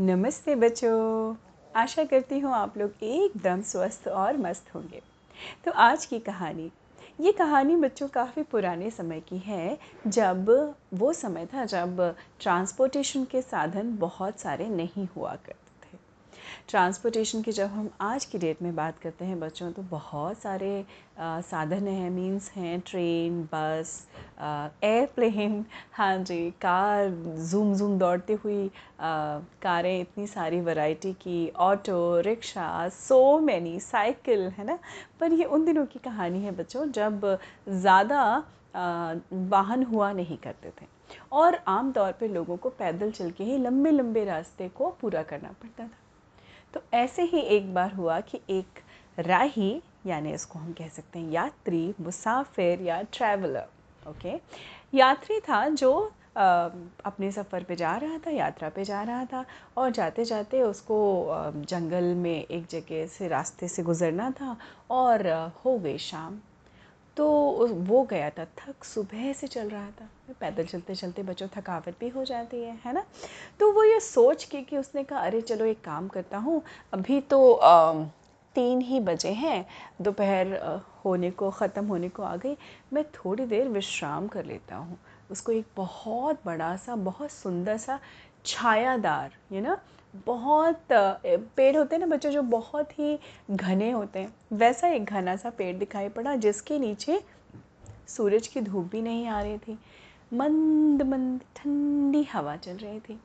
नमस्ते बच्चों। आशा करती हूँ आप लोग एकदम स्वस्थ और मस्त होंगे। तो आज की कहानी, ये कहानी बच्चों काफ़ी पुराने समय की है, जब वो समय था जब ट्रांसपोर्टेशन के साधन बहुत सारे नहीं हुआ करते। ट्रांसपोर्टेशन की जब हम आज की डेट में बात करते हैं बच्चों तो बहुत सारे साधन हैं मीन्स हैं ट्रेन बस एयरप्लेन हाँ जी, कार जूम जूम दौड़ती हुई कारें, इतनी सारी वैरायटी की auto rickshaw so many cycle है ना? पर ये उन दिनों की कहानी है बच्चों, जब ज़्यादा वाहन हुआ नहीं करते थे। और आम तौर लोगों को पैदल चल के ही लंबे लंबे रास्ते को पूरा करना पड़ता था। तो ऐसे ही एक बार हुआ कि एक राही यानी इसको हम कह सकते हैं यात्री मुसाफिर या ट्रैवलर ओके यात्री था जो आ, अपने सफ़र पे जा रहा था यात्रा पे जा रहा था और जाते जाते उसको जंगल में एक जगह से रास्ते से गुज़रना था और हो गई शाम। तो वो गया था थक सुबह से चल रहा था। पैदल चलते चलते बच्चों थकावट भी हो जाती है है ना? तो वो ये सोच के कि उसने कहा अरे चलो एक काम करता हूँ अभी तो आ, तीन ही बजे हैं दोपहर होने को ख़त्म होने को आ गई मैं थोड़ी देर विश्राम कर लेता हूँ। उसको एक बहुत बड़ा सा बहुत सुंदर सा छायादार यू ना बहुत पेड़ होते हैं ना बच्चों जो बहुत ही घने होते हैं, वैसा एक घना सा पेड़ दिखाई पड़ा जिसके नीचे सूरज की धूप भी नहीं आ रही थी। मंद मंद, ठंडी हवा चल रही थी।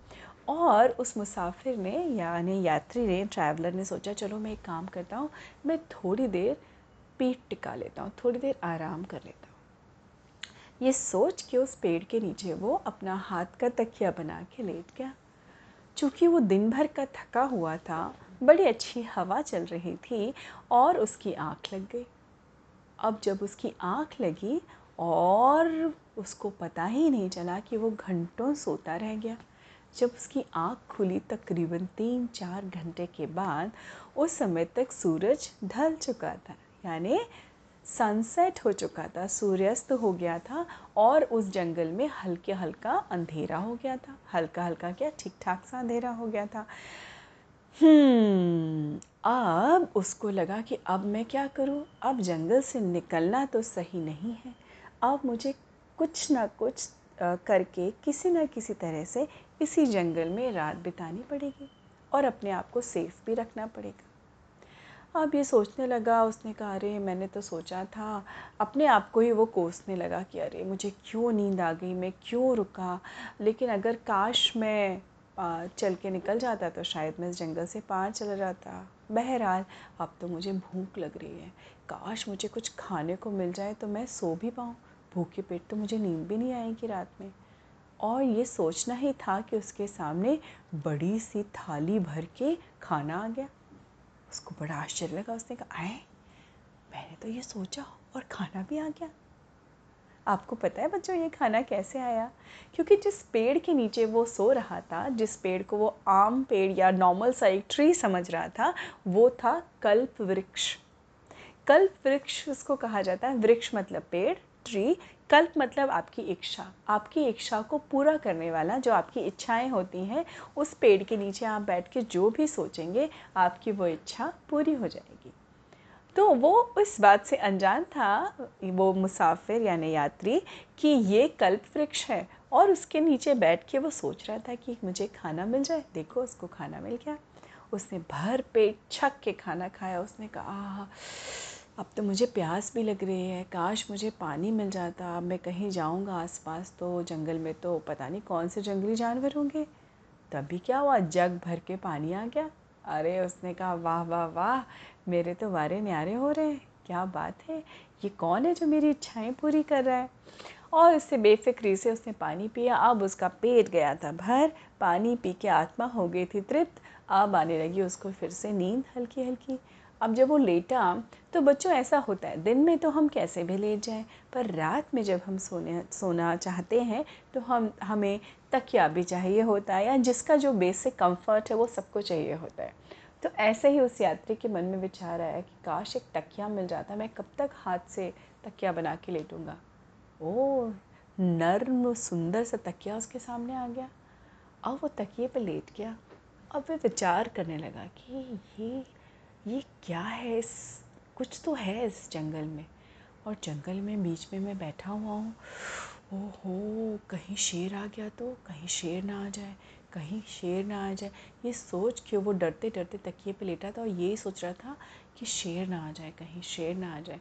और उस मुसाफिर ने, यानी यात्री ने ट्रैवलर ने सोचा, चलो मैं एक काम करता हूँ, मैं थोड़ी देर पीठ टिका लेता हूँ, थोड़ी देर आराम कर लेता हूँ। ये सोच के उस पेड़ के नीचे वो अपना हाथ का तकिया बना के लेट गया। चूँकि वो दिन भर का थका हुआ था, बड़ी अच्छी हवा चल रही थी और उसकी आँख लग गई। अब जब उसकी आँख लगी और उसको पता ही नहीं चला कि वो घंटों सोता रह गया, जब उसकी आँख खुली तकरीबन तीन चार घंटे के बाद, उस समय तक सूरज ढल चुका था, यानी सनसेट हो चुका था, सूर्यास्त हो गया था और उस जंगल में हल्के हल्का अंधेरा हो गया था। हल्का हल्का क्या? ठीक ठाक सा अंधेरा हो गया था। हम्म अब उसको लगा कि अब मैं क्या करूँ? अब जंगल से निकलना तो सही नहीं है। अब मुझे कुछ ना कुछ करके किसी न किसी तरह से इसी जंगल में रात बितानी पड़ेगी और अपने आप को सेफ़ भी रखना पड़ेगा। अब ये सोचने लगा, उसने कहा, अरे, मैंने तो सोचा था, अपने आप को ही वो कोसने लगा कि, अरे, मुझे क्यों नींद आ गई, मैं क्यों रुका? लेकिन अगर काश मैं चल के निकल जाता तो शायद मैं इस जंगल से पार चला जाता। बहरहाल, अब तो मुझे भूख लग रही है। काश मुझे कुछ खाने को मिल जाए तो मैं सो भी पाऊँ। भूखे पेट तो मुझे नींद भी नहीं आएगी रात में। और ये सोचना ही था कि उसके सामने बड़ी सी थाली भर के खाना आ गया। उसको बड़ा आश्चर्य लगा, उसने कहा, आए, मैंने तो ये सोचा और खाना भी आ गया। आपको पता है बच्चों, ये खाना कैसे आया? क्योंकि जिस पेड़ के नीचे वो सो रहा था, जिस पेड़ को वो आम पेड़ या नॉर्मल सा एक ट्री समझ रहा था, वो था कल्प वृक्ष कल्प वृक्ष उसको कहा जाता है। वृक्ष मतलब पेड़ ट्री कल्प मतलब आपकी इच्छा। आपकी इच्छा को पूरा करने वाला जो आपकी इच्छाएँ होती हैं, उस पेड़ के नीचे आप बैठ के जो भी सोचेंगे, आपकी वो इच्छा पूरी हो जाएगी। तो वो उस बात से अनजान था, वो मुसाफिर यानी यात्री, कि ये कल्प वृक्ष है और उसके नीचे बैठ के वो सोच रहा था कि मुझे खाना मिल जाए। देखो, उसको खाना मिल गया। उसने भर पेट छक के खाना खाया। उसने कहा अब तो मुझे प्यास भी लग रही है। काश मुझे पानी मिल जाता। अब मैं कहीं जाऊँगा आसपास तो जंगल में तो पता नहीं कौन से जंगली जानवर होंगे। तभी क्या हुआ? जग भर के पानी आ गया। अरे, उसने कहा, वाह वाह वाह, मेरे तो वारे न्यारे हो रहे हैं। क्या बात है? ये कौन है जो मेरी इच्छाएँ पूरी कर रहा है? और उससे बेफिक्री से उसने पानी पिया। अब उसका पेट गया था भर। पानी पी के आत्मा हो गई थी तृप्त। अब आने लगी उसको फिर से नींद हल्की हल्की अब जब वो लेटा तो बच्चों ऐसा होता है, दिन में तो हम कैसे भी लेट जाएँ, पर रात में जब हम सोने, सोना चाहते हैं तो हम, हमें तकिया भी चाहिए होता है, या जिसका जो बेसिक कंफर्ट है, वो सबको चाहिए होता है। तो ऐसे ही उस यात्री के मन में विचार आया कि, काश एक तकिया मिल जाता, मैं कब तक हाथ से तकिया बना के लेटूँगा? ओ नर्म, सुंदर सा तकिया उसके सामने आ गया। अब वो तकिए पे लेट गया। अब वे विचार करने लगा कि, ये ये क्या है इस, कुछ तो है इस जंगल में। और जंगल में बीच में मैं बैठा हुआ हूँ। ओहो, कहीं शेर आ गया तो कहीं शेर ना आ जाए, कहीं शेर ना आ जाए। ये सोच के वो डरते डरते तकिए पे लेटा था और ये सोच रहा था कि शेर ना आ जाए, कहीं शेर ना आ जाए।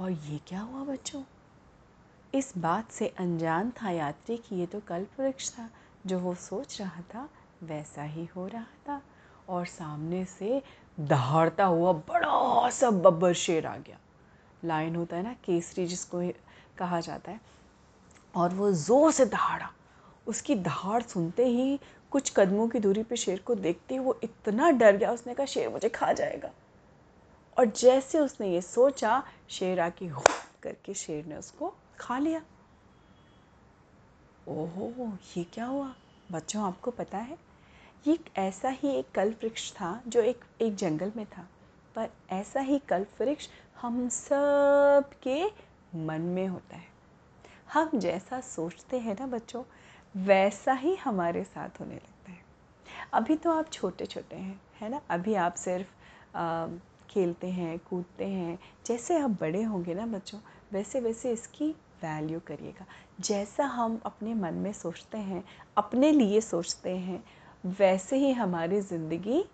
और ये क्या हुआ बच्चों? इस बात से अनजान था यात्री कि ये तो कल्प वृक्ष था। जो वो सोच रहा था, वैसा ही हो रहा था। और सामने से दहाड़ता हुआ बड़ा सा बब्बर शेर आ गया। लाइन होता है ना, केसरी जिसको कहा जाता है। और वो ज़ोर से दहाड़ा। उसकी दहाड़ सुनते ही कुछ कदमों की दूरी पे शेर को देखते ही वो इतना डर गया, उसने कहा, शेर मुझे खा जाएगा। और जैसे उसने ये सोचा, शेर आके करके शेर ने उसको खा लिया। ओहो, ये क्या हुआ? बच्चों, आपको पता है? ये ऐसा ही एक कल्प वृक्ष था जो एक एक जंगल में था। पर ऐसा ही कल्प वृक्ष हम सब के मन में होता है। हम जैसा सोचते हैं ना बच्चों वैसा ही हमारे साथ होने लगता है। अभी तो आप छोटे छोटे हैं है ना? अभी आप सिर्फ़ आ, खेलते हैं कूदते हैं। जैसे आप बड़े होंगे ना बच्चों वैसे वैसे इसकी वैल्यू करिएगा। जैसा हम अपने मन में सोचते हैं अपने लिए सोचते हैं वैसे ही हमारी ज़िंदगी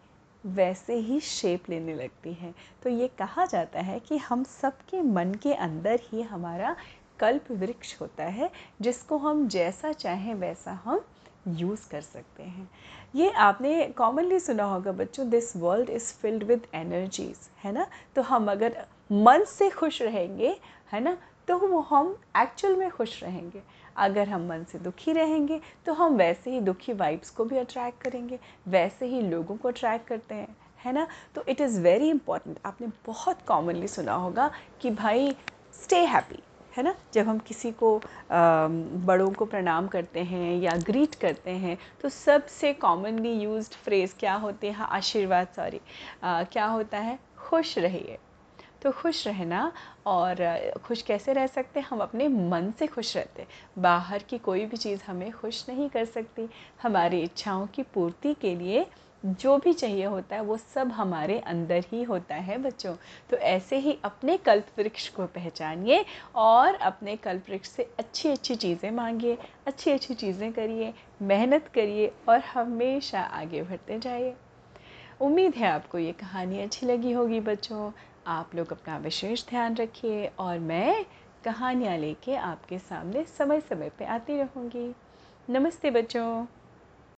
वैसे ही शेप लेने लगती है। तो ये कहा जाता है कि हम सबके मन के अंदर ही हमारा कल्प वृक्ष होता है, जिसको हम जैसा चाहें वैसा हम यूज़ कर सकते हैं। ये आपने कॉमनली सुना होगा बच्चों this world is filled with energies है ना? तो हम अगर मन से खुश रहेंगे, है ना? तो हम एक्चुअल में खुश रहेंगे। अगर हम मन से दुखी रहेंगे तो हम वैसे ही दुखी वाइब्स को भी अट्रैक्ट करेंगे, वैसे ही लोगों को अट्रैक्ट करते हैं, है ना? तो इट इज़ वेरी इंपॉर्टेंट आपने बहुत कॉमनली सुना होगा कि भाई स्टे हैप्पी है ना? जब हम किसी को बड़ों को प्रणाम करते हैं या ग्रीट करते हैं तो सबसे कॉमनली यूज्ड फ्रेज़ क्या होते हैं? आशीर्वाद सॉरी क्या होता है? खुश रहिए। तो खुश रहना और खुश कैसे रह सकते हम अपने मन से खुश रहते बाहर की कोई भी चीज़ हमें खुश नहीं कर सकती। हमारी इच्छाओं की पूर्ति के लिए जो भी चाहिए होता है, वो सब हमारे अंदर ही होता है बच्चों। तो ऐसे ही अपने कल्प वृक्ष को पहचानिए और अपने कल्प वृक्ष से अच्छी अच्छी चीज़ें मांगिए, अच्छी अच्छी चीज़ें करिए, मेहनत करिए और हमेशा आगे बढ़ते जाइए। उम्मीद है आपको ये कहानी अच्छी लगी होगी बच्चों। आप लोग अपना विशेष ध्यान रखिए और मैं कहानियाँ लेके आपके सामने समय समय पे आती रहूँगी। नमस्ते बच्चों।